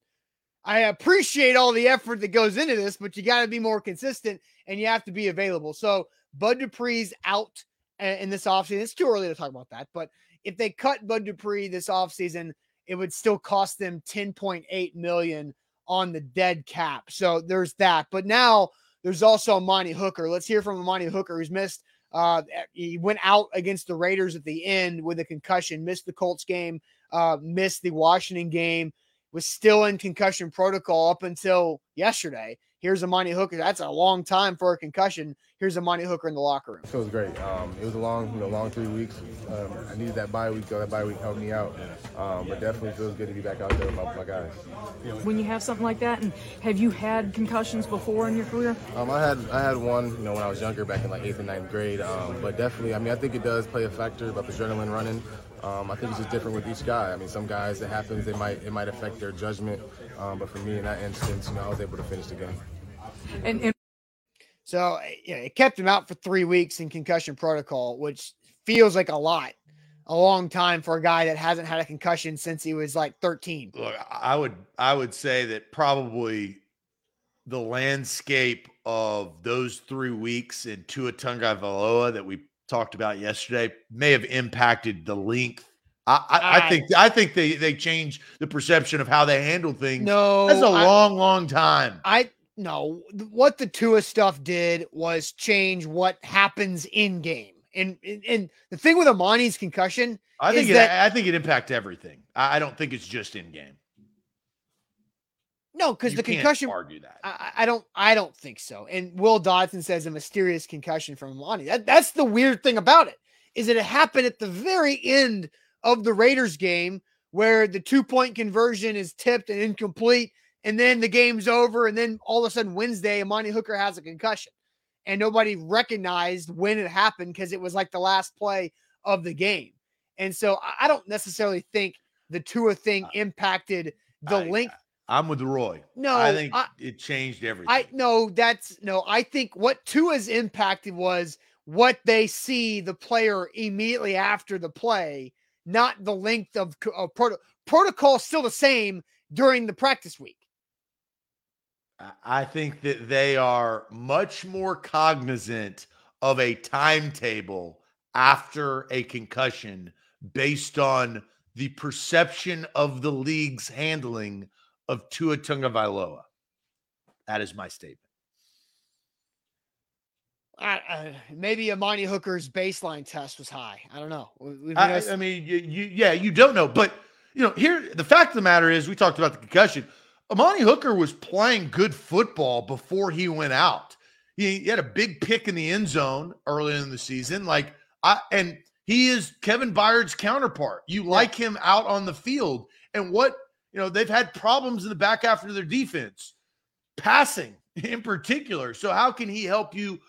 I appreciate all the effort that goes into this, but you got to be more consistent and you have to be available. So Bud Dupree's out in this offseason. It's too early to talk about that, but if they cut Bud Dupree this offseason, it would still cost them 10.8 million on the dead cap. So there's that. But now there's also Amani Hooker. Let's hear from Amani Hooker, who's missed uh, he went out against the Raiders at the end with a concussion, missed the Colts game, uh, missed the Washington game, was still in concussion protocol up until yesterday. Here's Amani Hooker. That's a long time for a concussion. Here's Amani Hooker in the locker room. It feels great. Um, it was a long, you know, long three weeks. Um, I needed that bye week, so that bye week helped me out. Um, but definitely feels good to be back out there with my, my, guys. When you have something like that, and have you had concussions before in your career? Um, I had I had one, you know, when I was younger, back in like eighth and ninth grade. Um, but definitely, I mean, I think it does play a factor about the adrenaline running. Um, I think it's just different with each guy. I mean, some guys it happens, they might it might affect their judgment. Um, but for me, in that instance, you know, I was able to finish the game. And, and so yeah, it kept him out for three weeks in concussion protocol, which feels like a lot, a long time for a guy that hasn't had a concussion since he was like 13. Look, I would I would say that probably the landscape of those three weeks in Tua Tagovailoa that we talked about yesterday may have impacted the length. I, I, I, think I think they they change the perception of how they handle things. No, that's a long, long time. I no, what the Tua stuff did was change what happens in game. And, and the thing with Amani's concussion, I think it, that, I think it impacts everything. I don't think it's just in game. No, because the concussion. Argue that. I, I, don't. I don't think so. And Will Dodson says a mysterious concussion from Amani. That, that's the weird thing about it is that it happened at the very end of the Raiders game where the two point conversion is tipped and incomplete, and then the game's over, and then all of a sudden Wednesday, Amani Hooker has a concussion, and nobody recognized when it happened because it was like the last play of the game. And so I don't necessarily think the Tua thing uh, impacted the I, length. I'm with Roy. No, I think I, it changed everything. I no, that's no. I think what Tua's impacted was what they see the player immediately after the play, not the length of, of proto- protocol. Still the same during the practice week. I think that they are much more cognizant of a timetable after a concussion based on the perception of the league's handling of Tua Tagovailoa. That is my statement. Uh, maybe Amani Hooker's baseline test was high. I don't know. I, I, mean, you, you, yeah, you don't know, but you know, here the fact of the matter is, we talked about the concussion. Amani Hooker was playing good football before he went out. He, he had a big pick in the end zone early in the season. Like I and he is Kevin Byard's counterpart. You like him out on the field. And what you know, they've had problems in the back half of their defense, passing in particular. So how can he help you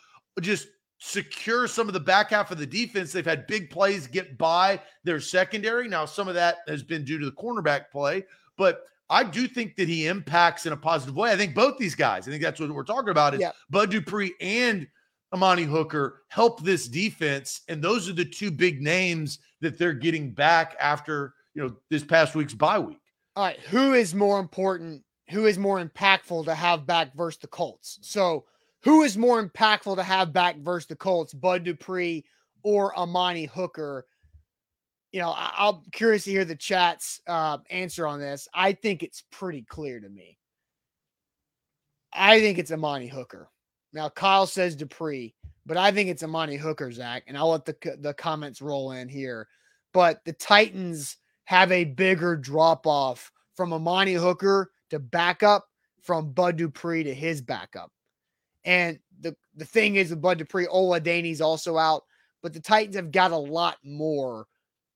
just secure some of the back half of the defense? They've had big plays get by their secondary. Now, some of that has been due to the cornerback play, but I do think that he impacts in a positive way. I think both these guys, I think that's what we're talking about is yeah. Bud Dupree and Amani Hooker help this defense. And those are the two big names that they're getting back after, you know, this past week's bye week. All right. Who is more important? Who is more impactful to have back versus the Colts? So, who is more impactful to have back versus the Colts, Bud Dupree or Amani Hooker? You know, I- am curious to hear the chat's uh, answer on this. I think it's pretty clear to me. I think it's Amani Hooker. Now, Kyle says Dupree, but I think it's Amani Hooker, Zach, and I'll let the, the comments roll in here. But the Titans have a bigger drop off from Amani Hooker to backup from Bud Dupree to his backup. And the, the thing is with Bud Dupree, Ola Adeniyi's also out, but the Titans have got a lot more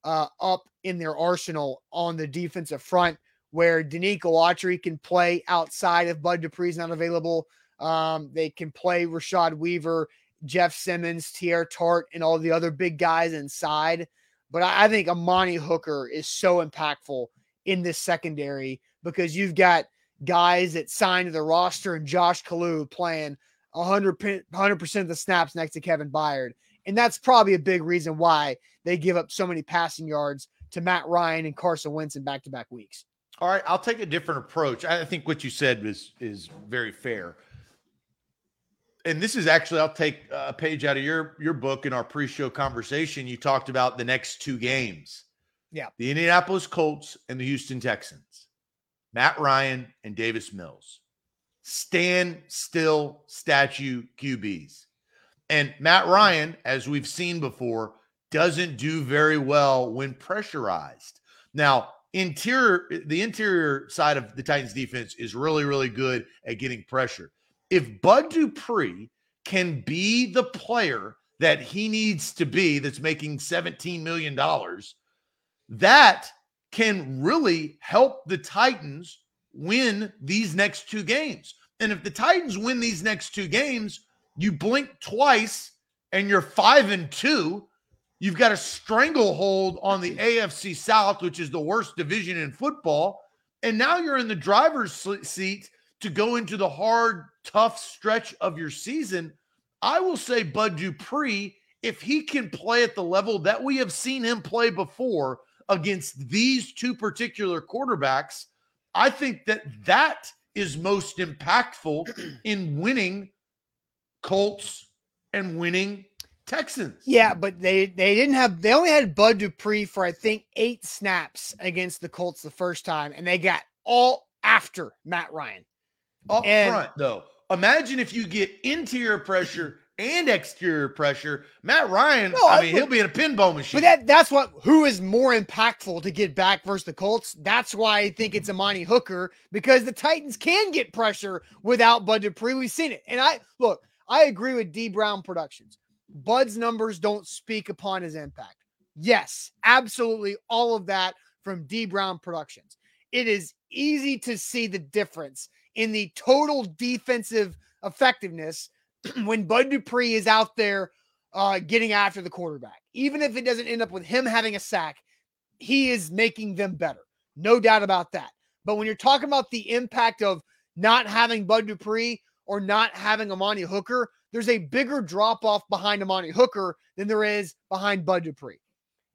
uh, up in their arsenal on the defensive front where Denico Autry can play outside if Bud Dupree's not available. Um, they can play Rashad Weaver, Jeff Simmons, Teair Tart, and all the other big guys inside. But I, think Amani Hooker is so impactful in this secondary because you've got guys that signed to the roster and Josh Kalu playing 100 percent of the snaps next to Kevin Byard, and that's probably a big reason why they give up so many passing yards to Matt Ryan and Carson Wentz in back-to-back weeks. All right, I'll take a different approach. I think what you said is is very fair. And this is actually I'll take a page out of your your book in our pre-show conversation. You talked about the next two games. Yeah. The Indianapolis Colts and the Houston Texans. Matt Ryan and Davis Mills stand still statue QBs. And Matt Ryan, as we've seen before, doesn't do very well when pressurized. Now, interior the interior side of the Titans defense is really really good at getting pressure. If Bud Dupree can be the player that he needs to be that's making 17 million dollars, that can really help the Titans win these next two games. And if the Titans win these next two games, you blink twice and you're five and two. You've got a stranglehold on the AFC South, which is the worst division in football. And now you're in the driver's seat to go into the hard, tough stretch of your season. I will say, Bud Dupree, if he can play at the level that we have seen him play before against these two particular quarterbacks, I think that that is most impactful in winning Colts and winning Texans. Yeah, but they they didn't have they only had Bud Dupree for I think eight snaps against the Colts the first time, and they got all after Matt Ryan. Up and, front, though. Imagine if you get interior pressure and exterior pressure. Matt Ryan, no, I mean, he'll be in a pinball machine. But that that's what who is more impactful to get back versus the Colts. That's why I think it's Amani Hooker because the Titans can get pressure without Bud Dupree. We've seen it. And I look, I agree with D Brown Productions. Bud's numbers don't speak upon his impact. Yes, absolutely all of that from D Brown Productions. It is easy to see the difference in the total defensive effectiveness when Bud Dupree is out there uh, getting after the quarterback. Even if it doesn't end up with him having a sack, he is making them better. No doubt about that. But when you're talking about the impact of not having Bud Dupree or not having Amani Hooker, there's a bigger drop off behind Amani Hooker than there is behind Bud Dupree.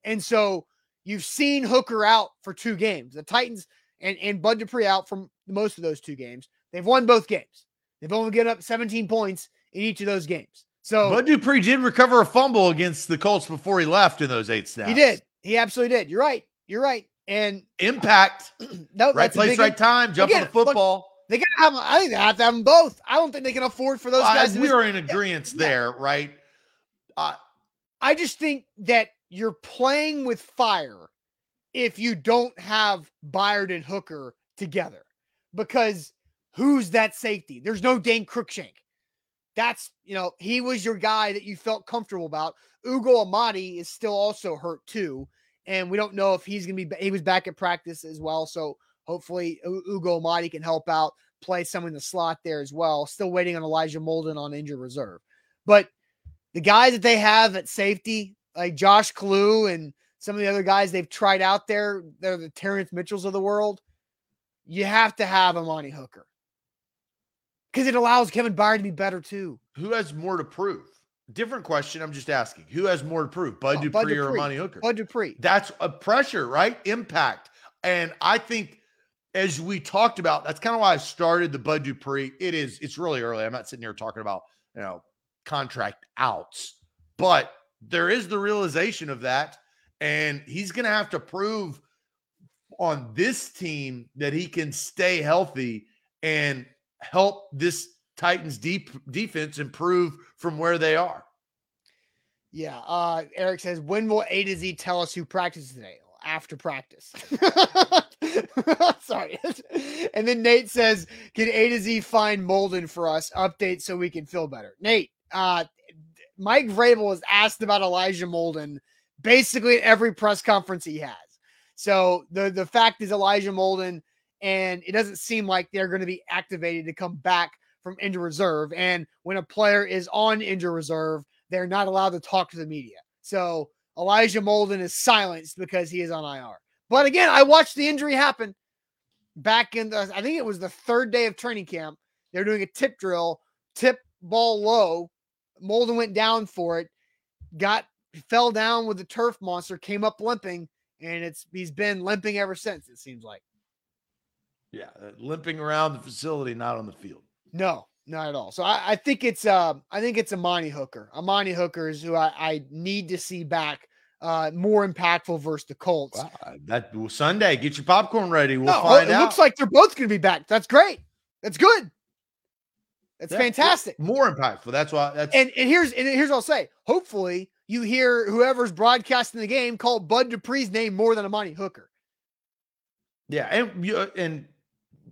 And so you've seen Hooker out for two games. The Titans and, and Bud Dupree out from most of those two games. They've won both games. They've only given up 17 points in each of those games. So Bud Dupree did recover a fumble against the Colts before he left in those eight snaps. he did. He absolutely did. You're right. You're right. And Impact, no, right that's a place, big- right time, jump on the look, football. They got have. I think they have to have them both. I don't think they can afford for those I- guys. We are in agreement there, right? Uh, I just think that you're playing with fire if you don't have Byard and Hooker together because who's that safety? There's no Dane Cruikshank. That's, you know, he was your guy that you felt comfortable about. Ugo Amadi is still also hurt too. And we don't know if he's going to be, he was back at practice as well. So hopefully Ugo Amadi can help out, play some in the slot there as well. Still waiting on Elijah Molden on injured reserve. But the guys that they have at safety, like Josh Kalu and some of the other guys they've tried out there, they're the Terrance Mitchells of the world. You have to have Amani Hooker because it allows Kevin Byard to be better too. who has more to prove? Different question. I'm just asking. Who has more to prove, Bud Oh, Dupree Bud or Dupree. Amani Hooker? Bud Dupree. That's a pressure, right? Impact. And I think as we talked about, that's kind of why I started the Bud Dupree. It is, it's really early. I'm not sitting here talking about, you know, contract outs, but there is the realization of that. And he's going to have to prove on this team that he can stay healthy and help this Titans deep defense improve from where they are. Yeah. Uh, Eric says, when will A to Z tell us who practices today? After practice. Sorry. and then Nate says, can A to Z find Molden for us? Update so we can feel better. Nate, uh, Mike Vrabel was asked about Elijah Molden basically every press conference he has. So the, the fact is Elijah Molden, and it doesn't seem like they're going to be activated to come back from injured reserve. And when a player is on injured reserve, they're not allowed to talk to the media. So Elijah Molden is silenced because he is on IR. But again, I watched the injury happen back in the, I think it was the third day of training camp. They're doing a tip drill, tip ball low. Molden went down for it, got fell down with the turf monster, came up limping, and it's he's been limping ever since, it seems like. Yeah, uh, limping around the facility, not on the field. No, not at all. So I, I think it's uh I think it's Amani Hooker. Amani Hooker is who I, I need to see back uh more impactful versus the Colts. Wow, uh, that well, Sunday, get your popcorn ready. We'll No, find it out. It looks like they're both gonna be back. That's great. That's good. That's Yeah, fantastic. More impactful. That's why. That's And and here's and here's what I'll say. Hopefully you hear whoever's broadcasting the game call Bud Dupree's name more than Amani Hooker. yeah. And and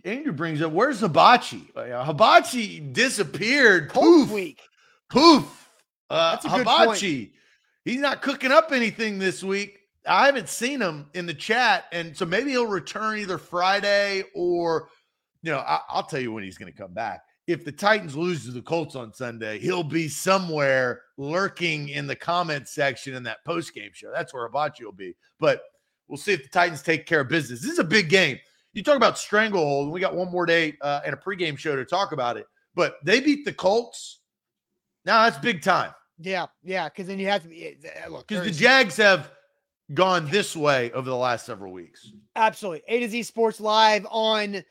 Andrew brings up where's Hibachi? Uh, Hibachi disappeared. Poof. week. Poof. Uh, That's a good Hibachi. He's not cooking up anything this week. I haven't seen him in the chat, and so maybe he'll return either Friday or, you know, I, I'll tell you when he's going to come back. If the Titans lose to the Colts on Sunday, he'll be somewhere lurking in the comment section in that post game show. That's where Hibachi will be. But we'll see if the Titans take care of business. This is a big game. You talk about stranglehold, and we got one more day uh, and a pregame show to talk about it. But they beat the Colts. Now that's big time Yeah, yeah, because then you have to be uh, look because the Jags have gone this way over the last several weeks. Absolutely. A to Z Sports Live on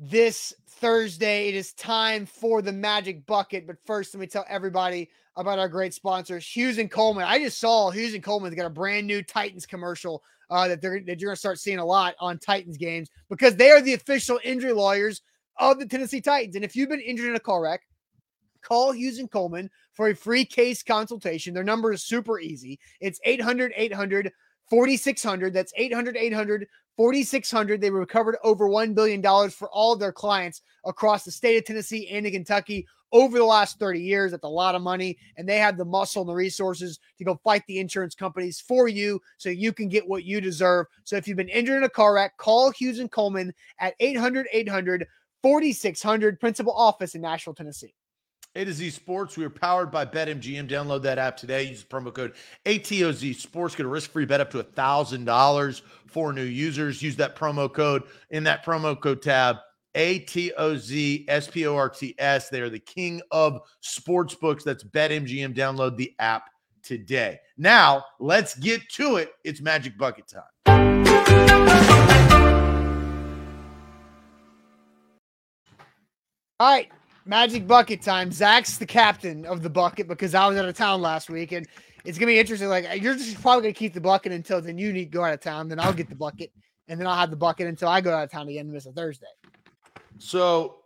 this Thursday. It is time for the magic bucket. But first, let me tell everybody about our great sponsors, Hughes and Coleman. I just saw Hughes and Coleman's got a brand new Titans commercial uh, that they're that you're gonna start seeing a lot on Titans games because they are the official injury lawyers of the Tennessee Titans. And if you've been injured in a car wreck, call Hughes and Coleman for a free case consultation. Their number is super easy. It's 800 800 4600. That's 800 800 4600. They recovered over $1 billion for all of their clients across the state of Tennessee and in Kentucky over the last 30 years. That's a lot of money. And they have the muscle and the resources to go fight the insurance companies for you so you can get what you deserve. So if you've been injured in a car wreck, call Hughes and Coleman at 800 800 4600, principal office in Nashville, Tennessee. A to Z Sports, we are powered by BetMGM. Download that app today. Use the promo code ATOZ Sports. Get a risk free bet up to $1,000 for new users. Use that promo code in that promo code tab. ATOZ SPORTS. They are the king of sports books. That's BetMGM. Download the app today. Now, let's get to it. It's Magic Bucket time. All right. Magic bucket time. Zach's the captain of the bucket because I was out of town last week, and it's gonna be interesting. Like you're just probably gonna keep the bucket until then you need to go out of town. Then I'll get the bucket, and then I'll have the bucket until I go out of town again and miss a Thursday. So,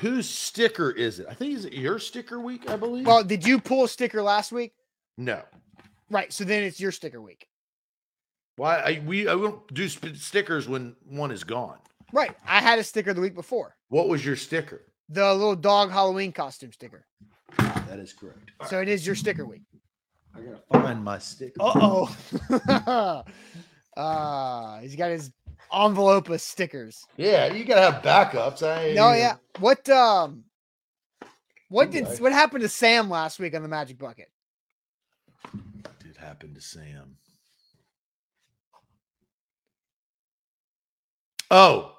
whose sticker is it? I think is it your sticker week. I believe. Well, did you pull a sticker last week? no. Right. So then it's your sticker week. Why I, we I won't do stickers when one is gone. Right. I had a sticker the week before. What was your sticker? The little dog Halloween costume sticker. That is correct. So it is your sticker week. I gotta find my sticker. Uh oh. uh he's got his envelope of stickers. Yeah, you gotta have backups. I Oh yeah. What um what did what happened to Sam last week on the Magic Bucket? did happen to Sam. Oh,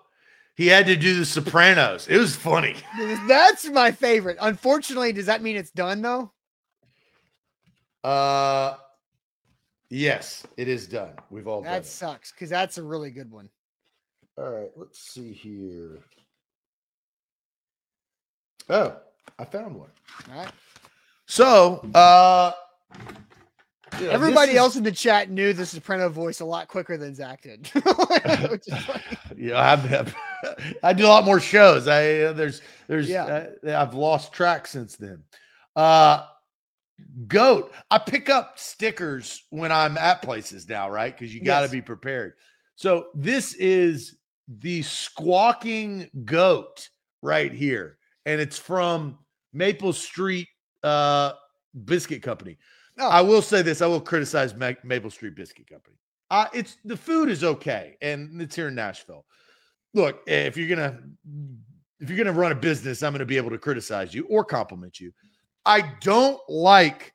he had to do the Sopranos. It was funny. That's my favorite. Unfortunately, does that mean it's done though? Uh, yes, it is done. We've all done That sucks because that's a really good one. All right, let's see here. Oh, I found one. All right. So, uh, yeah, Everybody is- else in the chat knew the soprano voice a lot quicker than Zach did. Which is funny. I've, do a lot more shows. I uh, there's there's Yeah. uh, I've lost track since then. Uh goat. I pick up stickers when I'm at places now, right? Because you got to Yes. be prepared. So this is the squawking goat right here, and it's from Maple Street uh Biscuit Company. Oh. I will say this: I will criticize Ma- Maple Street Biscuit Company. Uh, it's the food is okay, and it's here in Nashville. Look, if you're gonna if you're gonna run a business, I'm gonna be able to criticize you or compliment you. I don't like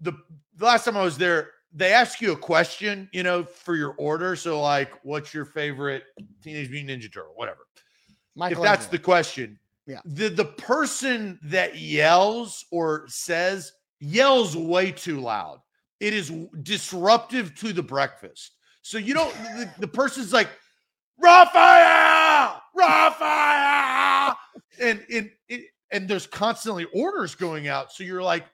the, the last time I was there. They ask you a question, you know, for your order. So, like, what's your favorite Teenage Mutant Ninja Turtle? Whatever if Michael that's the question. Yeah. The the person that yells or says yells way too loud. It is disruptive to the breakfast. So you don't the, the person's like Raphael, Raphael, and and and there's constantly orders going out. So you're like,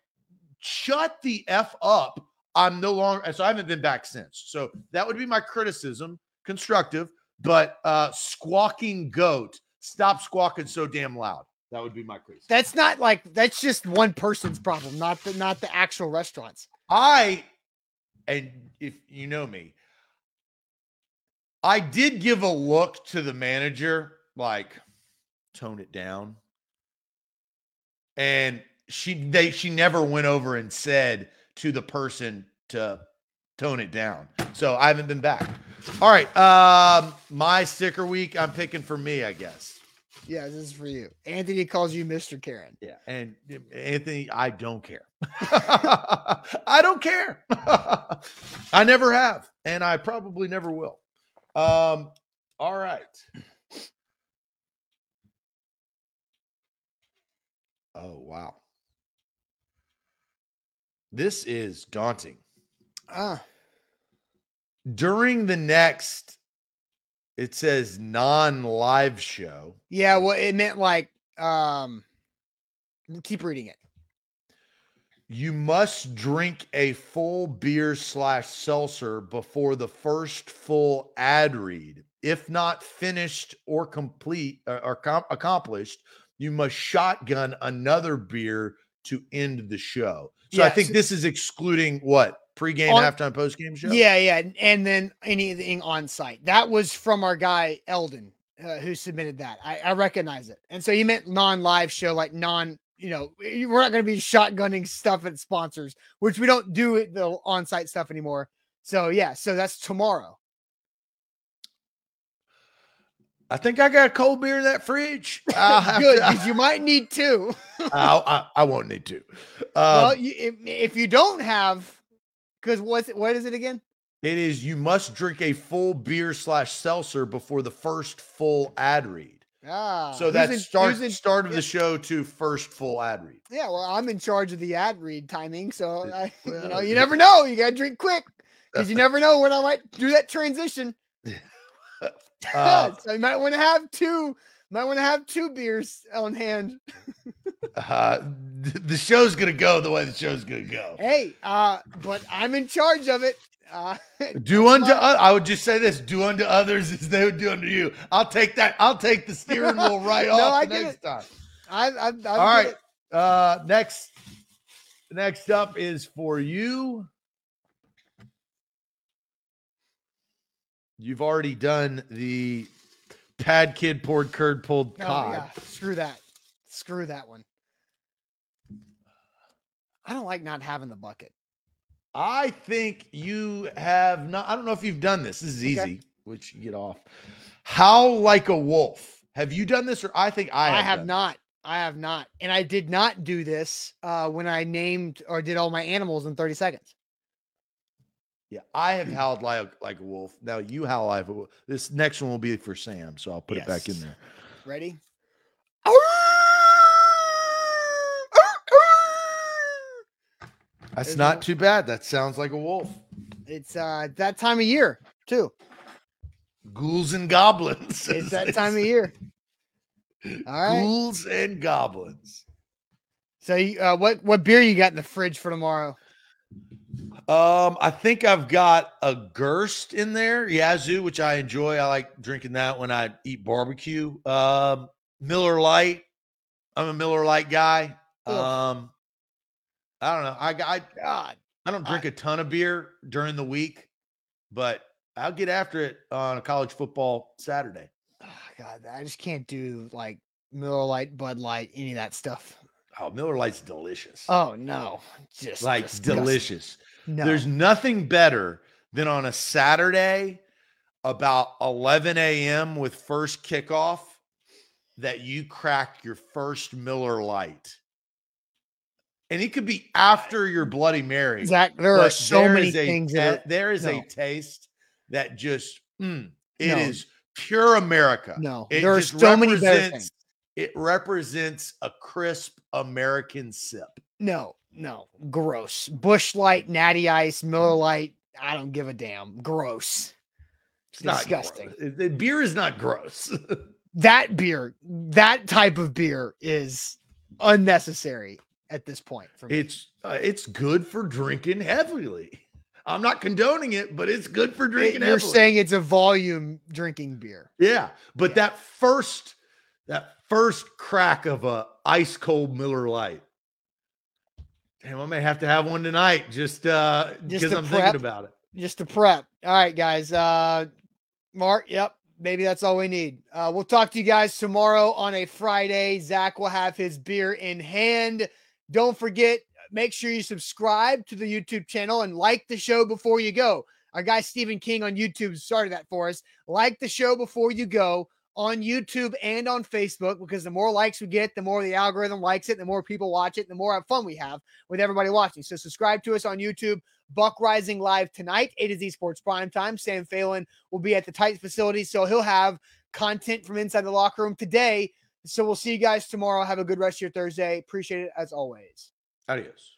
shut the f up. I'm no longer. So I haven't been back since. So that would be my criticism, constructive. But uh squawking goat, stop squawking so damn loud. That would be my criticism. That's not like that's just one person's problem, not the not the actual restaurants. I, and if you know me, I did give a look to the manager, like tone it down. And she they she never went over and said to the person to tone it down. So I haven't been back. All right. Um, my sticker week, I'm picking for me, I guess. Yeah, this is for you. Anthony calls you Mr. Karen. Yeah. And Anthony, I don't care. I don't care. I never have, and I probably never will. Um, all right. Oh, wow. This is daunting. Ah, During the next, it says non live show. yeah. Well, it meant like um. Keep reading it. You must drink a full beer slash seltzer before the first full ad read. If not finished or complete uh, or com- accomplished, you must shotgun another beer to end the show. So I think so- this is excluding what pregame, On- halftime, postgame show. Yeah, yeah, and- and then anything on site. That was from our guy Eldon, uh, who submitted that. I, I recognize it, and so he meant non-live show, like non. You know, we're not going to be shotgunning stuff at sponsors, which we don't do the on-site stuff anymore. So yeah, so that's tomorrow. I think I got a cold beer in that fridge. Good, to- you might need two. I'll- I, I won't need two. Um, well, you, if, if you don't have, because what's it, what is it again? It is you must drink a full beer slash seltzer before the first full ad read. Ah, So that's in- start in- start of the show to first full ad read. Yeah, well, I'm in charge of the ad read timing, so I, you know, you yeah. never know. You gotta drink quick because you never know when I might do that transition. Uh, so you might want to have two Might want to have two beers on hand. Uh, the show's gonna go the way the show's gonna go. Hey, uh, but I'm in charge of it. Uh, do unto I would just say this: do unto others as they would do unto you. I'll take that. I'll take the steering wheel right no, off I next it. time. I, I, I All right. Uh, next, next up is for you. You've already done the pad kid poured curd pulled oh. Yeah. Screw that. Screw that one. I don't like not having the bucket. I think you have not. I don't know if you've done this. This is easy, okay. which you get off. How like a wolf. Have you done this, or I think I have. I have not. I have not, and I did not do this uh, when I named or did all my animals in thirty seconds. Yeah, I have howled like like a wolf. Now you howl like a wolf. This next one will be for Sam, so I'll put yes. it back in there. Ready? That's not too bad. That sounds like a wolf. It's uh that time of year too. Ghouls and goblins. It's that time of year. All right. Ghouls and goblins. So, uh, what what beer you got in the fridge for tomorrow? Um, I think I've got a Gerst in there, Yazoo, which I enjoy. I like drinking that when I eat barbecue. Um, Miller Lite. I'm a Miller Lite guy. Um, I don't know. I I God, I don't drink I, a ton of beer during the week, but I'll get after it on a college football Saturday. Oh, God, I just can't do like Miller Lite, Bud Light, any of that stuff. Oh, Miller Lite's delicious. Oh no, just like disgusting. delicious. No. There's nothing better than on a Saturday about 11 a.m. with first kickoff that you crack your first Miller Lite. And it could be after your Bloody Mary. Zach, there are so there many a, things. That, there is no. a taste that just, mm, it no. is pure America. No, it there are so many better things. It represents a crisp American sip. No, no, gross. Busch Light, Natty Ice, Miller Lite. I don't give a damn. Gross. It's disgusting. The beer is not gross. that beer, that type of beer is unnecessary at this point. For me. It's uh, it's good for drinking heavily. I'm not condoning it, but it's good for drinking. It, you're heavily. saying it's a volume drinking beer. Yeah, but yeah. that first that first crack of a ice cold Miller Lite. Damn, I may have to have one tonight just uh because I'm prep, thinking about it. Just to prep. All right, guys. Uh Mark, yep. Maybe that's all we need. Uh, we'll talk to you guys tomorrow on a Friday. Zach will have his beer in hand. Don't forget, make sure you subscribe to the YouTube channel and like the show before you go. Our guy Stephen King on YouTube started that for us. Like the show before you go on YouTube and on Facebook because the more likes we get, the more the algorithm likes it, the more people watch it, the more fun we have with everybody watching. So subscribe to us on YouTube. Buck Reising live tonight, A to Z Sports Prime Time. Sam Phelan will be at the Titans facility, so he'll have content from inside the locker room today. So we'll see you guys tomorrow. Have a good rest of your Thursday. Appreciate it as always. Adios.